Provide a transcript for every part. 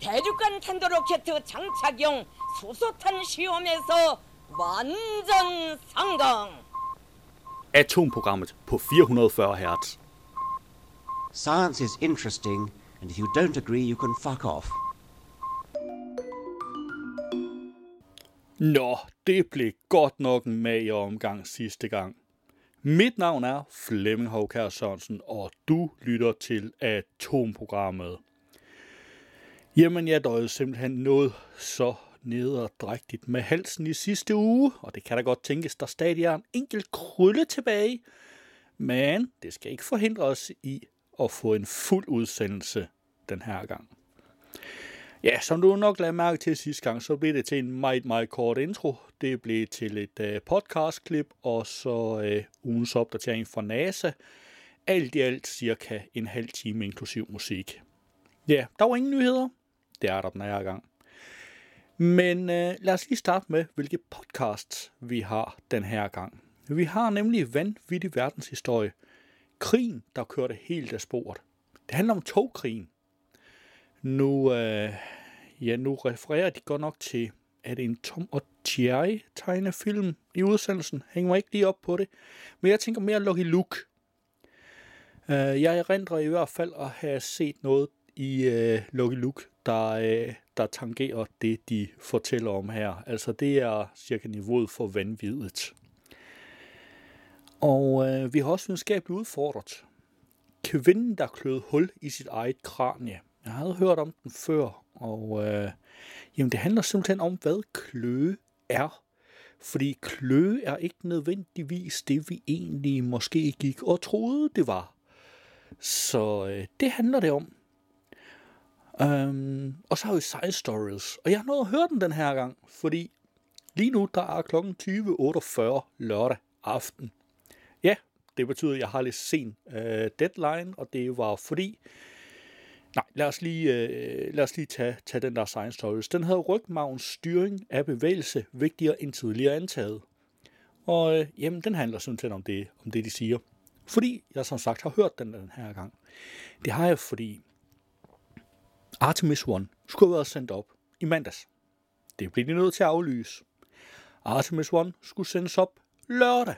대륙간 탄도로켓 장착용 수소탄 시험에서 완전 성공. Atomprogrammet på 440 Hz. Science is interesting, and if you don't agree, you can fuck off. Nå, det blev godt nok en mager omgang sidste gang. Mit navn er Flemming Håkær Sørensen, og du lytter til Atomprogrammet. Jamen, jeg døjede simpelthen noget så nederdrægtigt med halsen i sidste uge, og det kan da godt tænkes, der stadig er en enkelt krølle tilbage. Men det skal ikke forhindre os i at få en fuld udsendelse den her gang. Ja, som du nok lagde mærke til sidste gang, så blev det til en meget, meget kort intro. Det blev til et uh, podcastklip, og så uh, ugens opdatering fra NASA. Alt i alt cirka en halv time inklusiv musik. Ja, der var ingen nyheder. Det er der den her gang. Men øh, lad os lige starte med, hvilke podcasts vi har den her gang. Vi har nemlig vanvittig verdenshistorie. Krigen, der kørte helt af sporet. Det handler om togkrigen. Nu, øh, ja, nu refererer de godt nok til, at en Tom og Jerry tegnefilm i udsendelsen? Hænger mig ikke lige op på det. Men jeg tænker mere Lucky Luke. Øh, jeg erindrer i hvert fald at have set noget i øh, Lucky Luke, der, øh, der tangerer det, de fortæller om her. Altså det er cirka niveauet for vanvittigt. Og øh, vi har også videnskabeligt udfordret. Kvinden, der kløede hul i sit eget kranie. Jeg havde hørt om den før, og øh, jamen, det handler simpelthen om, hvad kløe er. Fordi kløe er ikke nødvendigvis det, vi egentlig måske gik og troede, det var. Så øh, det handler det om. Um, og så har vi Side Stories. Og jeg har nået at høre den den her gang, fordi lige nu der er klokken 20.48 lørdag aften. Ja, det betyder, at jeg har lidt sen uh, deadline, og det var fordi, Nej, lad os lige, øh, lad os lige tage, tage den der Science Stories. Den havde rygmavns styring af bevægelse vigtigere end tidligere antaget. Og øh, jamen, den handler sådan set om det, om det, de siger. Fordi jeg som sagt har hørt den den her gang. Det har jeg, fordi Artemis 1 skulle have været sendt op i mandags. Det blev de nødt til at aflyse. Artemis 1 skulle sendes op lørdag.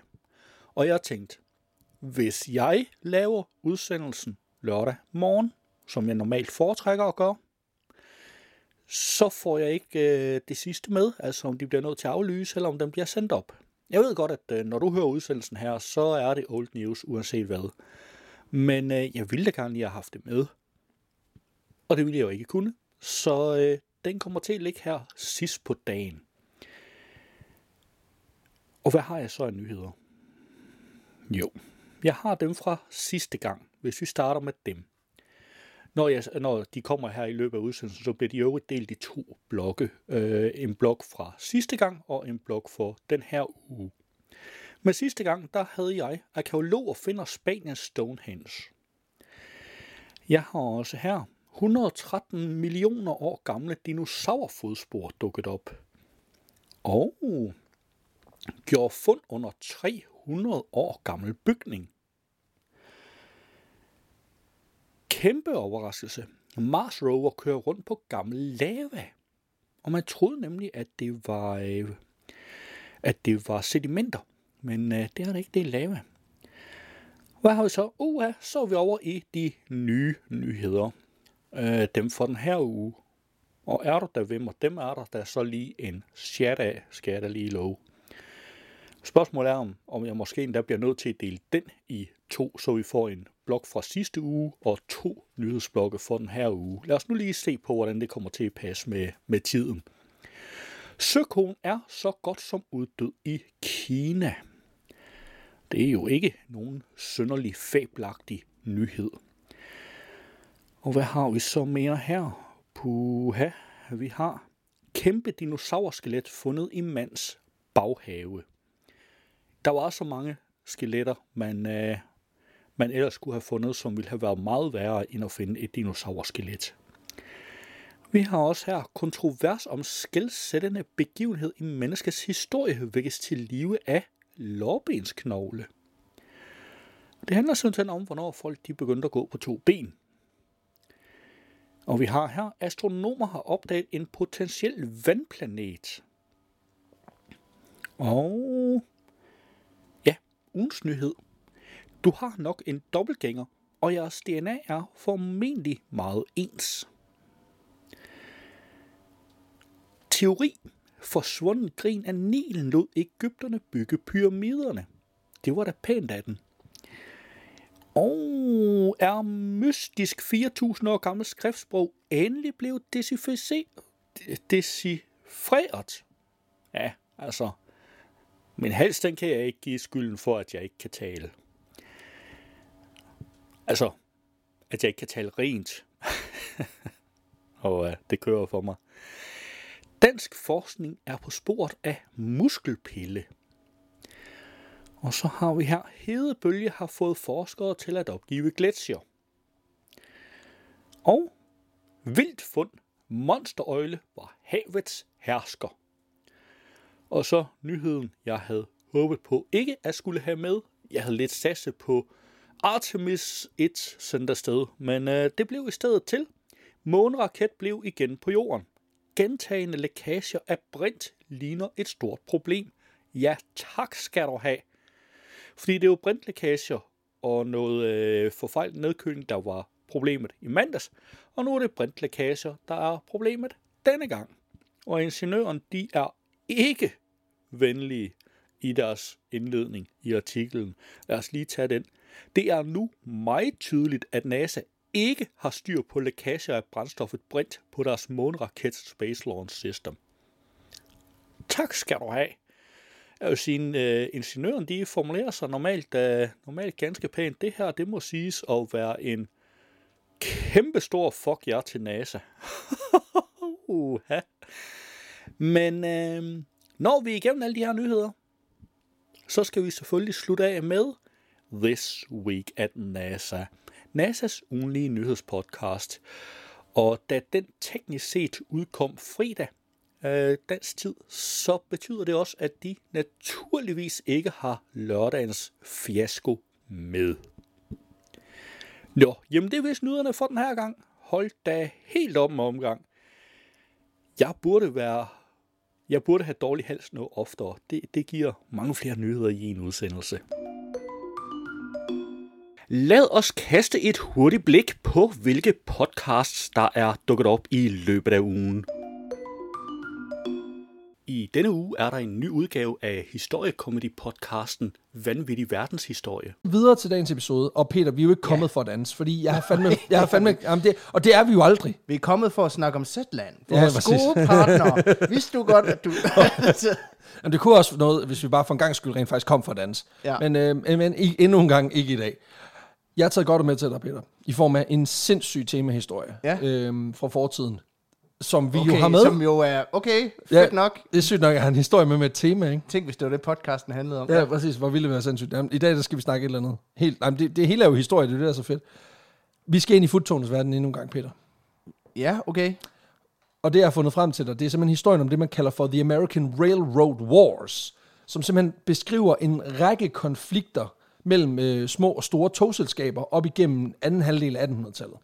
Og jeg tænkte, hvis jeg laver udsendelsen lørdag morgen, som jeg normalt foretrækker at gøre, så får jeg ikke øh, det sidste med, altså om de bliver nødt til at aflyse, eller om den bliver sendt op. Jeg ved godt, at øh, når du hører udsendelsen her, så er det old news, uanset hvad. Men øh, jeg ville da gerne lige have haft det med. Og det ville jeg jo ikke kunne. Så øh, den kommer til at ligge her sidst på dagen. Og hvad har jeg så af nyheder? Jo, jeg har dem fra sidste gang, hvis vi starter med dem. Når, jeg, når de kommer her i løbet af udsendelsen, så bliver de jo delt i to blokke. Øh, en blok fra sidste gang og en blok for den her uge. Men sidste gang, der havde jeg arkeologer finder Spaniens Stonehenge. Jeg har også her 113 millioner år gamle dinosaurfodspor dukket op. Og gjorde fund under 300 år gammel bygning. Kæmpe overraskelse. Mars rover kører rundt på gammel lava. Og man troede nemlig, at det var, øh, at det var sedimenter. Men øh, det er det ikke, det er lava. Hvad har vi så? Uha, så er vi over i de nye nyheder. Øh, dem for den her uge. Og er du der ved mig, dem er der der så lige en chat af, skal jeg da lige love. Spørgsmålet er, om, om jeg måske endda bliver nødt til at dele den i to, så vi får en blok fra sidste uge og to nyhedsblokke for den her uge. Lad os nu lige se på, hvordan det kommer til at passe med, med tiden. Søkoen er så godt som uddød i Kina. Det er jo ikke nogen synderlig fabelagtig nyhed. Og hvad har vi så mere her? Puha, vi har kæmpe dinosaurskelet fundet i mands baghave. Der var så mange skeletter, man, øh, man ellers skulle have fundet, som ville have været meget værre end at finde et dinosaurskelet. Vi har også her kontrovers om skældsættende begivenhed i menneskets historie vækkes til live af lårbensknogle. Det handler simpelthen om, hvornår folk de begyndte at gå på to ben. Og vi har her, astronomer har opdaget en potentiel vandplanet. Og ja, ugens nyhed. Du har nok en dobbeltgænger, og jeres DNA er formentlig meget ens. Teori. Forsvunden grin af Nilen lod Ægypterne bygge pyramiderne. Det var da pænt af den. Og er mystisk 4.000 år gammelt skriftsprog endelig blevet decifreret? decifreret? Ja, altså. Men helst den kan jeg ikke give skylden for, at jeg ikke kan tale. Altså, at jeg ikke kan tale rent. Og øh, det kører for mig. Dansk forskning er på sporet af muskelpille. Og så har vi her, hedebølge har fået forskere til at opgive gletsjer. Og vildt fund, monsterøgle var havets hersker. Og så nyheden, jeg havde håbet på ikke at skulle have med. Jeg havde lidt sasse på Artemis 1 sendt afsted, men øh, det blev i stedet til. Måneraket blev igen på jorden. Gentagende lækager af brint ligner et stort problem. Ja, tak skal du have. Fordi det er jo brintlækager og noget øh, forfejlet nedkøling, der var problemet i mandags. Og nu er det brintlækager, der er problemet denne gang. Og ingeniøren, de er ikke venlige i deres indledning i artiklen. Lad os lige tage den. Det er nu meget tydeligt, at NASA ikke har styr på lækager af brændstoffet brint på deres måneraket Space Launch System. Tak skal du have. Jeg vil sige, ingeniøren de formulerer sig normalt, øh, normalt ganske pænt. Det her, det må siges at være en kæmpe stor fuck jer til NASA. uh Men øh, når vi er igennem alle de her nyheder, så skal vi selvfølgelig slutte af med This Week at NASA. NASA's ugenlige nyhedspodcast. Og da den teknisk set udkom fredag, øh, dansk tid, så betyder det også, at de naturligvis ikke har lørdagens fiasko med. Nå, jamen det er vist nyderne for den her gang. Hold da helt op med omgang. Jeg burde være jeg burde have dårlig hals noget oftere. Det, det giver mange flere nyheder i en udsendelse. Lad os kaste et hurtigt blik på, hvilke podcasts, der er dukket op i løbet af ugen. I denne uge er der en ny udgave af historiekomedy-podcasten Vanvittig Verdenshistorie. Videre til dagens episode, og Peter, vi er jo ikke kommet ja. for at danse, fordi jeg har fandme, jeg har fandme jamen det, og det er vi jo aldrig. Vi er kommet for at snakke om Zetland. Ja, Vores præcis. gode partner. Vidste du godt, at du... Jamen, det kunne også være noget, hvis vi bare for en gang skyld rent faktisk kom for at danse. Ja. Men, øh, men i- endnu en gang ikke i dag. Jeg har taget godt med til dig, Peter, i form af en sindssyg temahistorie Ja. øhm, fra fortiden, som vi okay, jo har med. Som jo er... Okay, fedt Ja. ja. nok. Det er sygt nok, at en historie med med et tema, ikke? Tænk, hvis det var det, podcasten handlede om. Ja, præcis. Hvor ville det være sindssygt. Jamen, I dag der skal vi snakke et eller andet. Helt, jamen, det, det hele er jo historie, det er det, der er så fedt. Vi skal ind i futtårnets verden endnu en gang, Peter. ja okay. Og det, jeg har fundet frem til dig, det er simpelthen historien om det, man kalder for The American Railroad Wars, som simpelthen beskriver en række konflikter mellem øh, små og store togselskaber op igennem anden halvdel af 1800-tallet.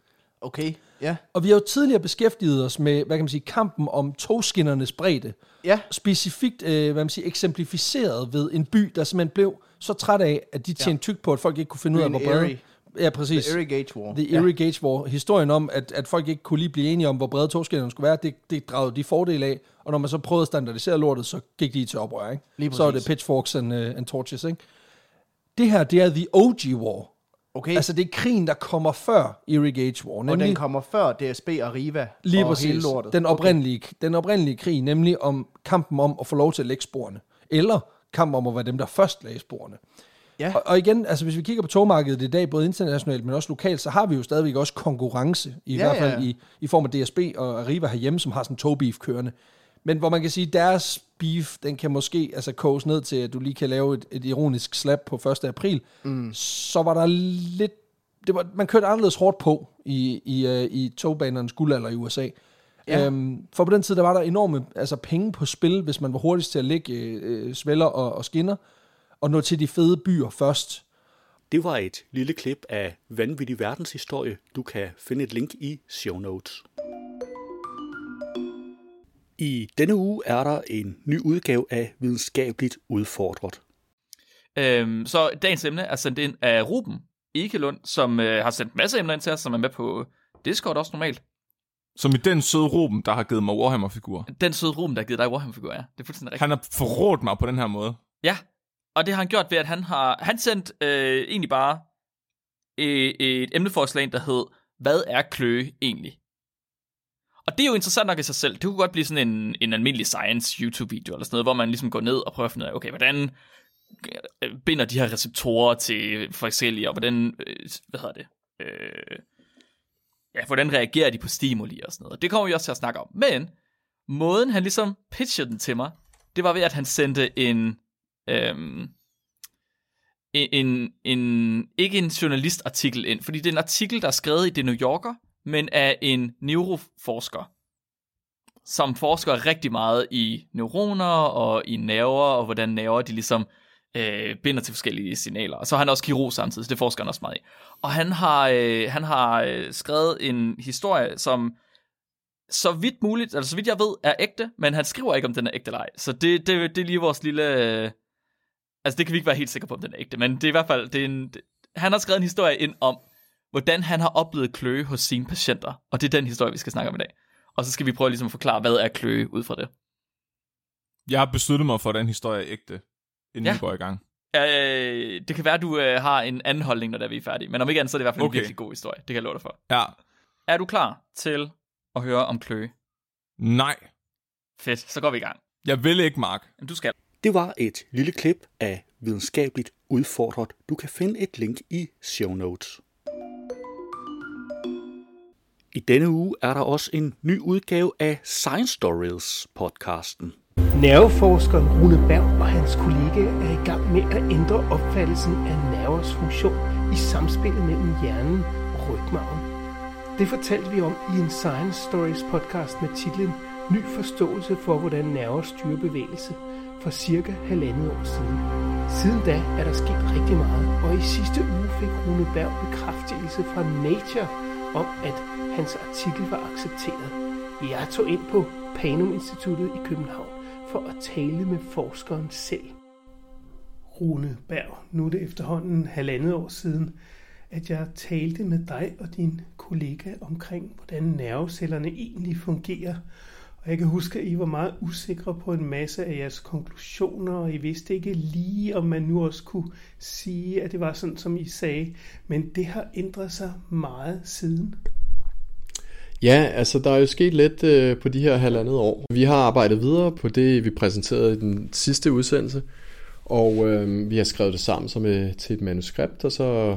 Okay, ja. Og vi har jo tidligere beskæftiget os med, hvad kan man sige, kampen om togskinnernes bredde. Ja. Specifikt, øh, hvad man siger, eksemplificeret ved en by, der simpelthen blev så træt af, at de tjente tyk på, at folk ikke kunne finde ud af, hvor brede... Ja, præcis. The Erie Gauge War. The Erie Gauge War. Historien om, at, at folk ikke kunne lige blive enige om, hvor brede togskinnerne skulle være, det, det dragede de fordel af. Og når man så prøvede at standardisere lortet, så gik de til oprør, ikke? Lige så er det præcis. pitchforks and, uh, and torches, ikke? Det her, det er The OG War. Okay, Altså, det er krigen, der kommer før Gauge War. og Nemlig, den kommer før DSB og Riva lige og præcis. hele lortet. Den oprindelige, okay. den oprindelige krig, nemlig om kampen om at få lov til at lægge sporene. Eller kampen om at være dem, der først lagde sporene. Ja. Og, og igen, altså hvis vi kigger på togmarkedet i dag, både internationalt, men også lokalt, så har vi jo stadigvæk også konkurrence, i Ja, hvert fald ja. i, i form af DSB og Arriva herhjemme, som har sådan en togbeef kørende. Men hvor man kan sige, deres beef, den kan måske altså koges ned til, at du lige kan lave et, et ironisk slap på 1. april. Mm. Så var der lidt, det var, man kørte anderledes hårdt på i, i, uh, i togbanernes guldalder i USA. Ja. Øhm, for på den tid, der var der enorme altså, penge på spil, hvis man var hurtigst til at lægge øh, svælder og, og skinner, og nå til de fede byer først. Det var et lille klip af vanvittig verdenshistorie. Du kan finde et link i show notes. I denne uge er der en ny udgave af Videnskabeligt Udfordret. Øhm, så dagens emne er sendt ind af Ruben Ekelund, som øh, har sendt masser af emner ind til os, som er med på Discord også normalt. Som i den søde Ruben, der har givet mig Warhammer-figur. Den søde Ruben, der har givet dig Warhammer-figur, ja. Det er fuldstændig rigtigt. Han har forrådt mig på den her måde. Ja, og det har han gjort ved, at han har han sendt øh, egentlig bare et, et emneforslag der hed, hvad er kløe egentlig? Og det er jo interessant nok i sig selv. Det kunne godt blive sådan en, en almindelig science YouTube-video eller sådan noget, hvor man ligesom går ned og prøver at finde ud af, okay, hvordan øh, binder de her receptorer til forskellige, og hvordan, øh, hvad hedder det, øh, ja, hvordan reagerer de på stimuli og sådan noget. Det kommer vi også til at snakke om. Men måden, han ligesom pitchede den til mig, det var ved, at han sendte en, øhm, en, en, ikke en journalistartikel ind, fordi det er en artikel, der er skrevet i The New Yorker, men af en neuroforsker, som forsker rigtig meget i neuroner og i nerver, og hvordan nerver de ligesom øh, binder til forskellige signaler. Og så er han også kirurg samtidig, så det forsker han også meget i. Og han har, øh, han har øh, skrevet en historie, som så vidt muligt, altså så vidt jeg ved, er ægte, men han skriver ikke, om den er ægte eller ej. Så det, det, det er lige vores lille... Øh, altså det kan vi ikke være helt sikre på, om den er ægte, men det er i hvert fald... Det er en, det, han har skrevet en historie ind om, hvordan han har oplevet kløe hos sine patienter. Og det er den historie, vi skal snakke om i dag. Og så skal vi prøve ligesom at forklare, hvad er kløe ud fra det. Jeg har besluttet mig for, at den historie er ægte, inden Ja. vi går i gang. Øh, det kan være, at du øh, har en anden holdning, når der vi er færdige. Men om ikke andet, så er det i hvert fald. Okay. en virkelig god historie. Det kan jeg love dig for. Ja. Er du klar til at høre om kløe? Nej. Fedt, så går vi i gang. Jeg vil ikke, Mark. Men du skal. Det var et lille klip af Videnskabeligt Udfordret. Du kan finde et link i show notes. I denne uge er der også en ny udgave af Science Stories podcasten. Nerveforskeren Rune Berg og hans kollega er i gang med at ændre opfattelsen af nervers funktion i samspillet mellem hjernen og rygmarven. Det fortalte vi om i en Science Stories podcast med titlen Ny forståelse for, hvordan nerver styrer bevægelse for cirka halvandet år siden. Siden da er der sket rigtig meget, og i sidste uge fik Rune Berg bekræftelse fra Nature om, at hans artikel var accepteret. Jeg tog ind på Panum Instituttet i København for at tale med forskeren selv. Rune Berg, nu er det efterhånden halvandet år siden, at jeg talte med dig og din kollega omkring, hvordan nervecellerne egentlig fungerer. Og jeg kan huske, at I var meget usikre på en masse af jeres konklusioner, og I vidste ikke lige, om man nu også kunne sige, at det var sådan, som I sagde. Men det har ændret sig meget siden. Ja, altså der er jo sket lidt øh, på de her halvandet år. Vi har arbejdet videre på det, vi præsenterede i den sidste udsendelse, og øh, vi har skrevet det sammen som et, til et manuskript, og så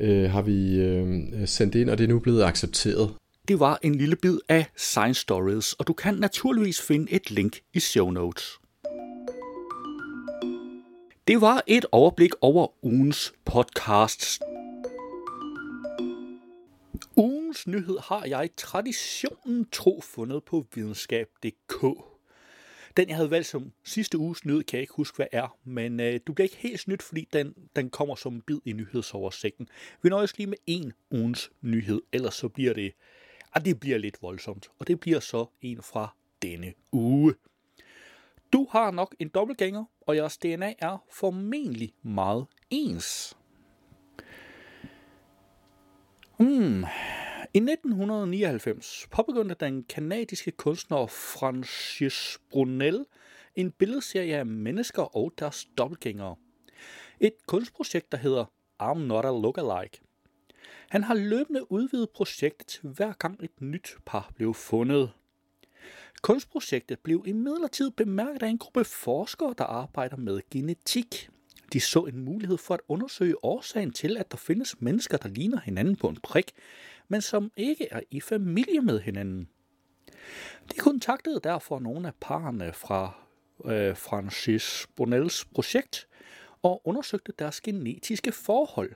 øh, har vi øh, sendt det ind, og det er nu blevet accepteret. Det var en lille bid af Science Stories, og du kan naturligvis finde et link i show notes. Det var et overblik over ugens podcasts. Ugens nyhed har jeg traditionen tro fundet på videnskab.dk. Den, jeg havde valgt som sidste uges nyhed, kan jeg ikke huske, hvad er, men øh, du bliver ikke helt snydt, fordi den, den kommer som en bid i nyhedsoversigten. Vi nøjes lige med en ugens nyhed, ellers så bliver det, ah, det bliver lidt voldsomt, og det bliver så en fra denne uge. Du har nok en dobbeltgænger, og jeres DNA er formentlig meget ens. Hmm. I 1999 påbegyndte den kanadiske kunstner Francis Brunel en billedserie af mennesker og deres dobbeltgængere. Et kunstprojekt, der hedder I'm Not a Lookalike. Han har løbende udvidet projektet hver gang et nyt par blev fundet. Kunstprojektet blev imidlertid bemærket af en gruppe forskere, der arbejder med genetik. De så en mulighed for at undersøge årsagen til, at der findes mennesker, der ligner hinanden på en prik, men som ikke er i familie med hinanden. De kontaktede derfor nogle af parerne fra øh, Francis Bonels projekt og undersøgte deres genetiske forhold.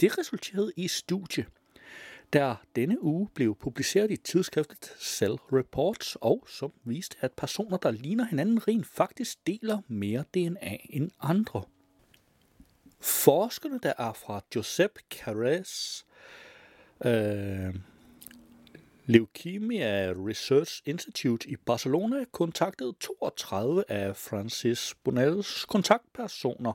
Det resulterede i et studie, der denne uge blev publiceret i tidsskriftet Cell Reports, og som viste, at personer, der ligner hinanden rent faktisk deler mere DNA end andre. Forskerne, der er fra Josep Carres øh, Leukemia Research Institute i Barcelona, kontaktede 32 af Francis Bonells kontaktpersoner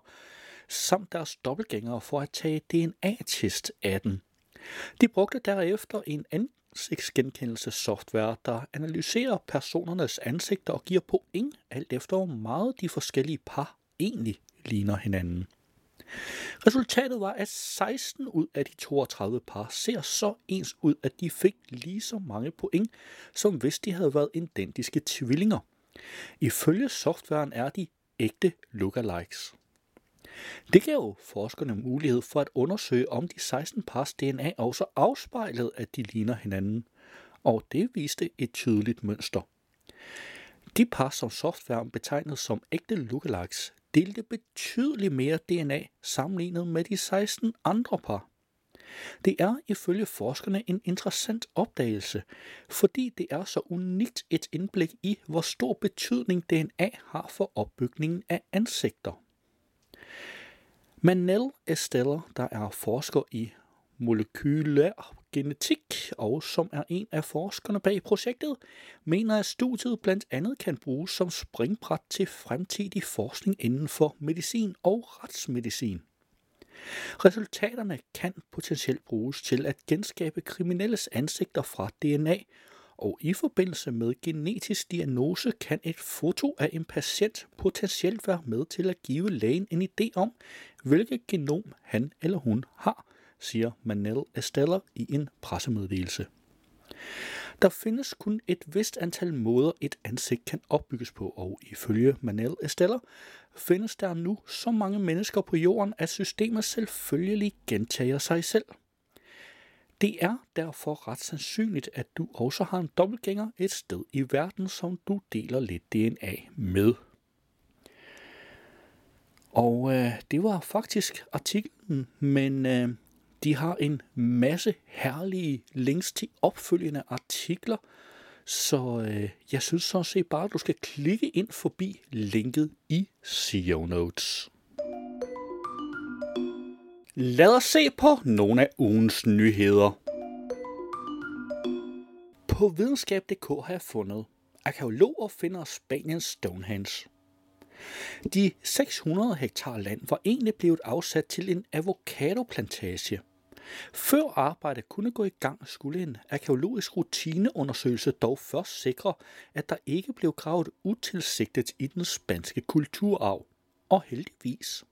samt deres dobbeltgængere for at tage DNA-test af den. De brugte derefter en ansigtsgenkendelsessoftware, der analyserer personernes ansigter og giver point alt efter hvor meget de forskellige par egentlig ligner hinanden. Resultatet var, at 16 ud af de 32 par ser så ens ud, at de fik lige så mange point, som hvis de havde været identiske tvillinger. Ifølge softwaren er de ægte lookalikes. Det gav forskerne mulighed for at undersøge, om de 16 pars DNA også afspejlede, at de ligner hinanden, og det viste et tydeligt mønster. De par, som softwaren betegnede som ægte lookalikes, delte betydeligt mere DNA sammenlignet med de 16 andre par. Det er ifølge forskerne en interessant opdagelse, fordi det er så unikt et indblik i, hvor stor betydning DNA har for opbygningen af ansigter. Manel Estella, der er forsker i molekylær genetik og som er en af forskerne bag projektet, mener, at studiet blandt andet kan bruges som springbræt til fremtidig forskning inden for medicin og retsmedicin. Resultaterne kan potentielt bruges til at genskabe kriminelles ansigter fra DNA, og i forbindelse med genetisk diagnose kan et foto af en patient potentielt være med til at give lægen en idé om, hvilket genom han eller hun har, siger Manel Estella i en pressemeddelelse. Der findes kun et vist antal måder, et ansigt kan opbygges på, og ifølge Manel Estella findes der nu så mange mennesker på jorden, at systemet selvfølgelig gentager sig selv. Det er derfor ret sandsynligt, at du også har en dobbeltgænger et sted i verden, som du deler lidt DNA med. Og øh, det var faktisk artiklen, men øh, de har en masse herlige links til opfølgende artikler, så øh, jeg synes sådan set bare, at du skal klikke ind forbi linket i SEO Notes. Lad os se på nogle af ugens nyheder. På videnskab.dk har jeg fundet, arkeologer finder Spaniens Stonehenge. De 600 hektar land var egentlig blevet afsat til en avocadoplantage. Før arbejdet kunne gå i gang, skulle en arkeologisk rutineundersøgelse dog først sikre, at der ikke blev gravet utilsigtet i den spanske kulturarv. Og heldigvis.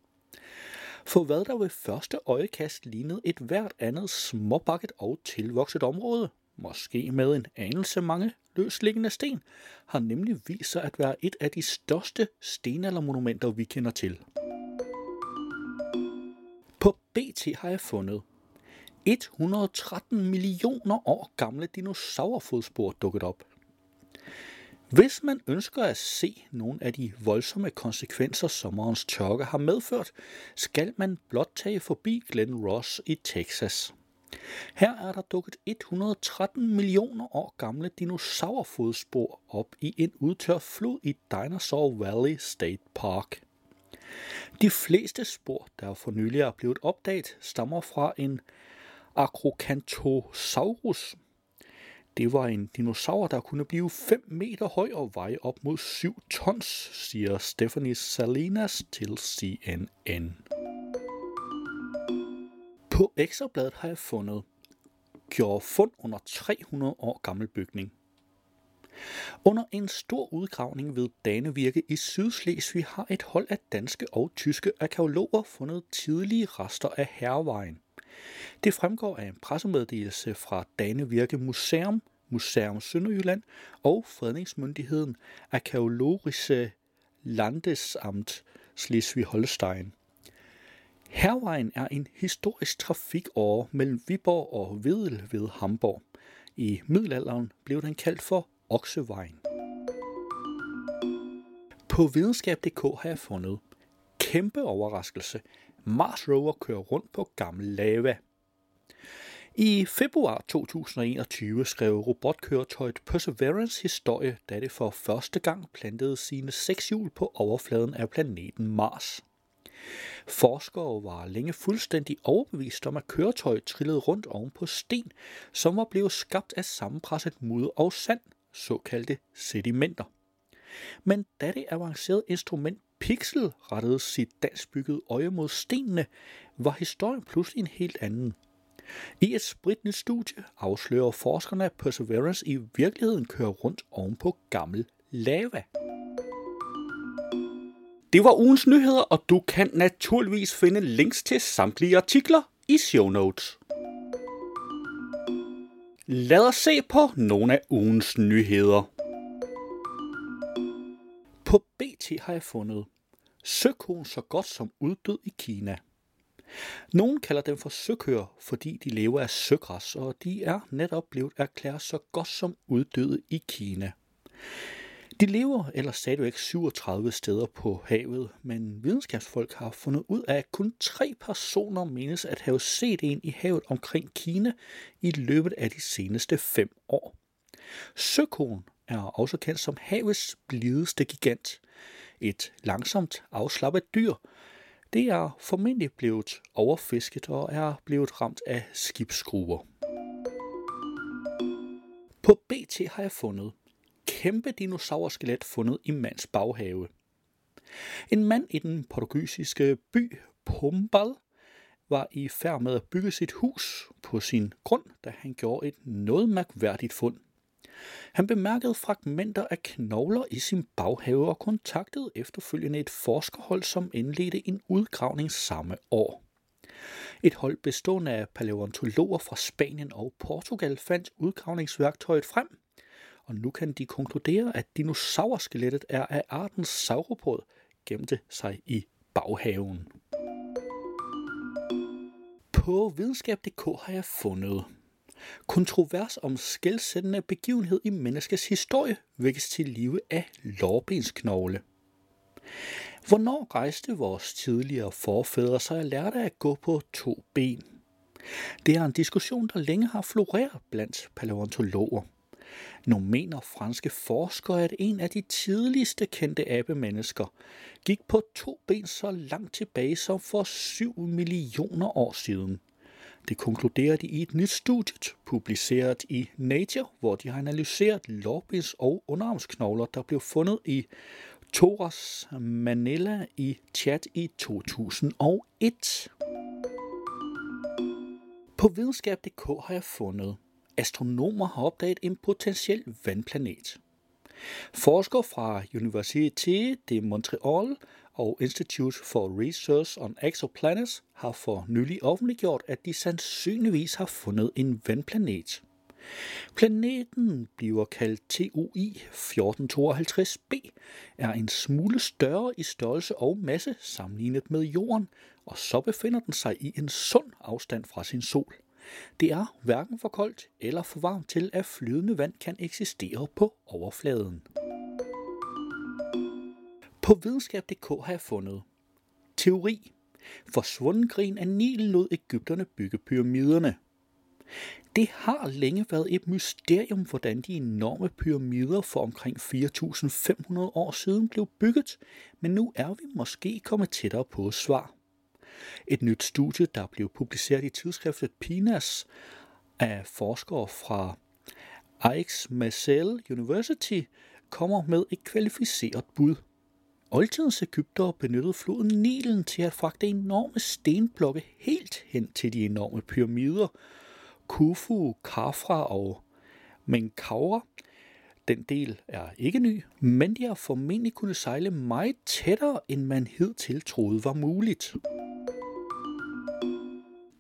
For hvad der ved første øjekast lignede et hvert andet småbakket og tilvokset område, måske med en anelse mange løsliggende sten, har nemlig vist sig at være et af de største stenaldermonumenter, vi kender til. På BT har jeg fundet 113 millioner år gamle dinosaurfodspor dukket op. Hvis man ønsker at se nogle af de voldsomme konsekvenser, sommerens tørke har medført, skal man blot tage forbi Glen Ross i Texas. Her er der dukket 113 millioner år gamle dinosaurfodspor op i en udtør flod i Dinosaur Valley State Park. De fleste spor, der for nylig er blevet opdaget, stammer fra en Acrocanthosaurus. Det var en dinosaur, der kunne blive 5 meter høj og veje op mod 7 tons, siger Stephanie Salinas til CNN. På Ekstrabladet har jeg fundet gjorde fund under 300 år gammel bygning. Under en stor udgravning ved Danevirke i Sydslesvig har et hold af danske og tyske arkeologer fundet tidlige rester af hervejen. Det fremgår af en pressemeddelelse fra Danevirke Museum, Museum Sønderjylland og fredningsmyndigheden Arkeologische Landesamt Slesvig-Holstein. Hervejen er en historisk trafikåre mellem Viborg og Vedel ved Hamburg. I middelalderen blev den kaldt for Oksevejen. På videnskab.dk har jeg fundet kæmpe overraskelse. Mars Rover kører rundt på gammel lava. I februar 2021 skrev robotkøretøjet Perseverance historie, da det for første gang plantede sine seks hjul på overfladen af planeten Mars. Forskere var længe fuldstændig overbevist om, at køretøjet trillede rundt oven på sten, som var blevet skabt af sammenpresset mudder og sand, såkaldte sedimenter. Men da det avancerede instrument Pixel rettede sit dansbyggede øje mod stenene, var historien pludselig en helt anden. I et spritnyt studie afslører forskerne, at Perseverance i virkeligheden kører rundt oven på gammel lava. Det var ugens nyheder, og du kan naturligvis finde links til samtlige artikler i show notes. Lad os se på nogle af ugens nyheder. På har jeg fundet søkoen så godt som uddød i Kina. Nogle kalder dem for søkøer, fordi de lever af søgræs, og de er netop blevet erklæret så godt som uddøde i Kina. De lever eller stadigvæk 37 steder på havet, men videnskabsfolk har fundet ud af, at kun tre personer menes at have set en i havet omkring Kina i løbet af de seneste fem år. Søkoen er også kendt som havets blideste gigant. Et langsomt afslappet dyr. Det er formentlig blevet overfisket og er blevet ramt af skibsskruer. På BT har jeg fundet kæmpe dinosaurskelet fundet i mands baghave. En mand i den portugisiske by Pombal var i færd med at bygge sit hus på sin grund, da han gjorde et noget mærkværdigt fund. Han bemærkede fragmenter af knogler i sin baghave og kontaktede efterfølgende et forskerhold, som indledte en udgravning samme år. Et hold bestående af paleontologer fra Spanien og Portugal fandt udgravningsværktøjet frem, og nu kan de konkludere, at dinosaurskelettet er af arten sauropod, gemte sig i baghaven. På videnskab.dk har jeg fundet kontrovers om skældsættende begivenhed i menneskets historie vækkes til live af lårbensknogle. Hvornår rejste vores tidligere forfædre sig og lærte at gå på to ben? Det er en diskussion, der længe har floreret blandt paleontologer. Nogle mener franske forskere, at en af de tidligste kendte abemennesker gik på to ben så langt tilbage som for 7 millioner år siden. Det konkluderer de i et nyt studie, publiceret i Nature, hvor de har analyseret lårbens og underarmsknogler, der blev fundet i Toras Manila i Chad i 2001. På videnskab.dk har jeg fundet, astronomer har opdaget en potentiel vandplanet. Forskere fra Université de Montréal og Institute for Research on Exoplanets har for nylig offentliggjort, at de sandsynligvis har fundet en vandplanet. Planeten bliver kaldt TOI 1452b, er en smule større i størrelse og masse sammenlignet med Jorden, og så befinder den sig i en sund afstand fra sin sol. Det er hverken for koldt eller for varmt til, at flydende vand kan eksistere på overfladen. På videnskab.dk har jeg fundet Teori. Forsvunden grin af Nilen lod Ægypterne bygge pyramiderne. Det har længe været et mysterium, hvordan de enorme pyramider for omkring 4.500 år siden blev bygget, men nu er vi måske kommet tættere på et svar. Et nyt studie, der blev publiceret i tidsskriftet PINAS af forskere fra Aix-Marseille University, kommer med et kvalificeret bud. Oldtidens Ægypter benyttede floden Nilen til at fragte enorme stenblokke helt hen til de enorme pyramider. Khufu, Khafra og Menkaura. Den del er ikke ny, men de har formentlig kunne sejle meget tættere, end man hidtil troede var muligt.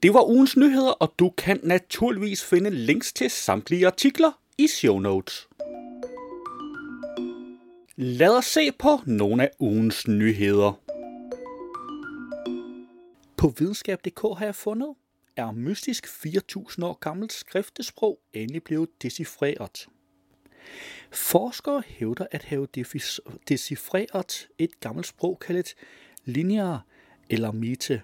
Det var ugens nyheder, og du kan naturligvis finde links til samtlige artikler i show notes. Lad os se på nogle af ugens nyheder. På videnskab.dk har jeg fundet, er mystisk 4.000 år gammelt skriftesprog endelig blevet decifreret. Forskere hævder at have decifreret et gammelt sprog kaldet linear eller mite,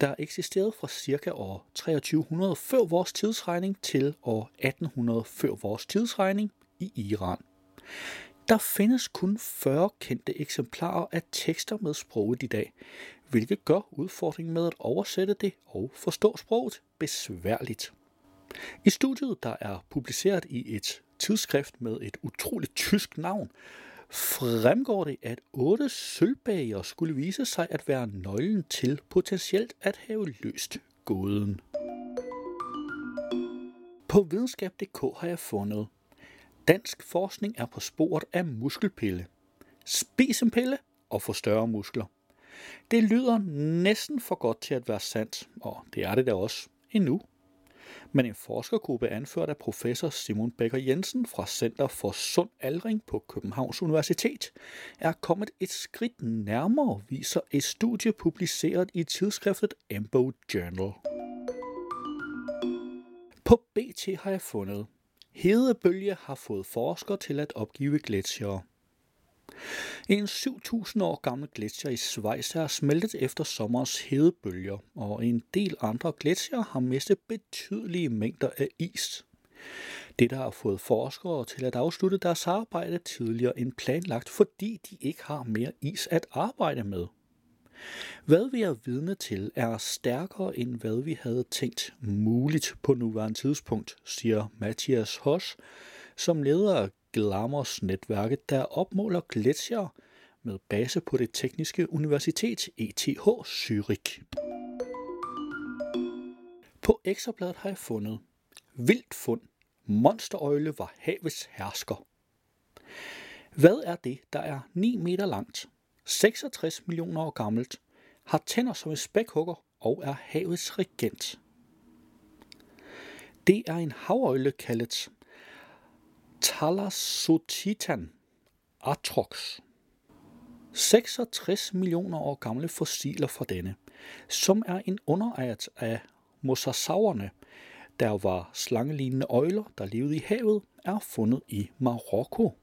der eksisterede fra cirka år 2300 før vores tidsregning til år 1800 før vores tidsregning i Iran. Der findes kun 40 kendte eksemplarer af tekster med sproget i dag, hvilket gør udfordringen med at oversætte det og forstå sproget besværligt. I studiet, der er publiceret i et tidsskrift med et utroligt tysk navn, fremgår det, at otte sølvbager skulle vise sig at være nøglen til potentielt at have løst gåden. På videnskab.dk har jeg fundet, dansk forskning er på sporet af muskelpille. Spis en pille og få større muskler. Det lyder næsten for godt til at være sandt, og det er det da også endnu. Men en forskergruppe anført af professor Simon Becker Jensen fra Center for Sund Aldring på Københavns Universitet er kommet et skridt nærmere, viser et studie publiceret i tidsskriftet Embo Journal. På BT har jeg fundet, hedebølge har fået forskere til at opgive gletsjere. En 7.000 år gammel gletsjer i Schweiz er smeltet efter sommerens hedebølger, og en del andre gletsjer har mistet betydelige mængder af is. Det der har fået forskere til at afslutte deres arbejde tidligere end planlagt, fordi de ikke har mere is at arbejde med. Hvad vi er vidne til er stærkere end hvad vi havde tænkt muligt på nuværende tidspunkt, siger Mathias Hoss, som leder af Glamours netværket, der opmåler gletsjer med base på det tekniske universitet ETH Zürich. På ekstrabladet har jeg fundet Vildt fund. Monsterøgle var havets hersker. Hvad er det, der er 9 meter langt, 66 millioner år gammelt, har tænder som en spækhugger og er havets regent? Det er en havøgle kaldet Thalassotitan atrox. 66 millioner år gamle fossiler fra denne, som er en underart af mosasaurerne, der var slangelignende øjler, der levede i havet, er fundet i Marokko.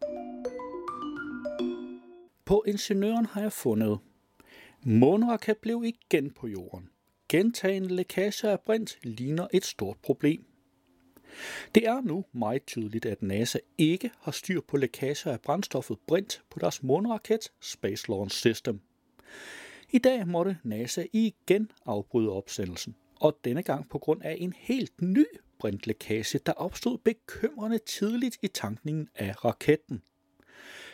På ingeniøren har jeg fundet, måneraket blev igen på jorden. Gentagende lækage af brint ligner et stort problem. Det er nu meget tydeligt, at NASA ikke har styr på lækager af brændstoffet brint på deres måneraket Space Launch System. I dag måtte NASA igen afbryde opsendelsen, og denne gang på grund af en helt ny brintlækage, der opstod bekymrende tidligt i tankningen af raketten.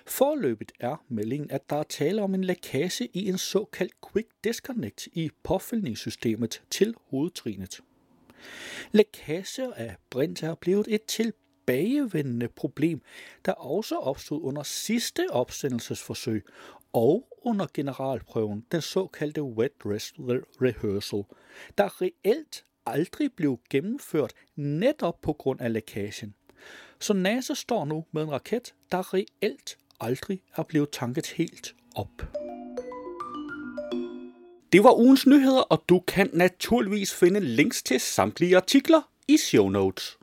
Forløbet er meldingen, at der er tale om en lækage i en såkaldt quick disconnect i påfyldningssystemet til hovedtrinet. Lækager af brint er blevet et tilbagevendende problem, der også opstod under sidste opsendelsesforsøg og under generalprøven, den såkaldte wet dress rehearsal, der reelt aldrig blev gennemført netop på grund af lækagen. Så NASA står nu med en raket, der reelt aldrig er blevet tanket helt op. Det var ugens nyheder, og du kan naturligvis finde links til samtlige artikler i show notes.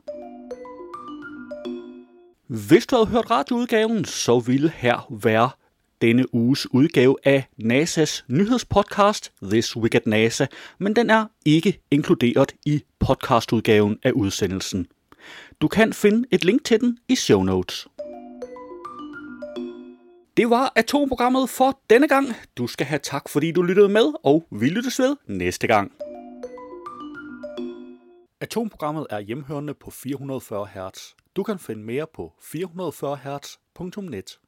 Hvis du havde hørt radioudgaven, så ville her være denne uges udgave af NASA's nyhedspodcast This Week at NASA, men den er ikke inkluderet i podcastudgaven af udsendelsen. Du kan finde et link til den i show notes. Det var atomprogrammet for denne gang. Du skal have tak, fordi du lyttede med, og vi lyttes ved næste gang. Atomprogrammet er hjemhørende på 440 Hz. Du kan finde mere på 440 Hz.net.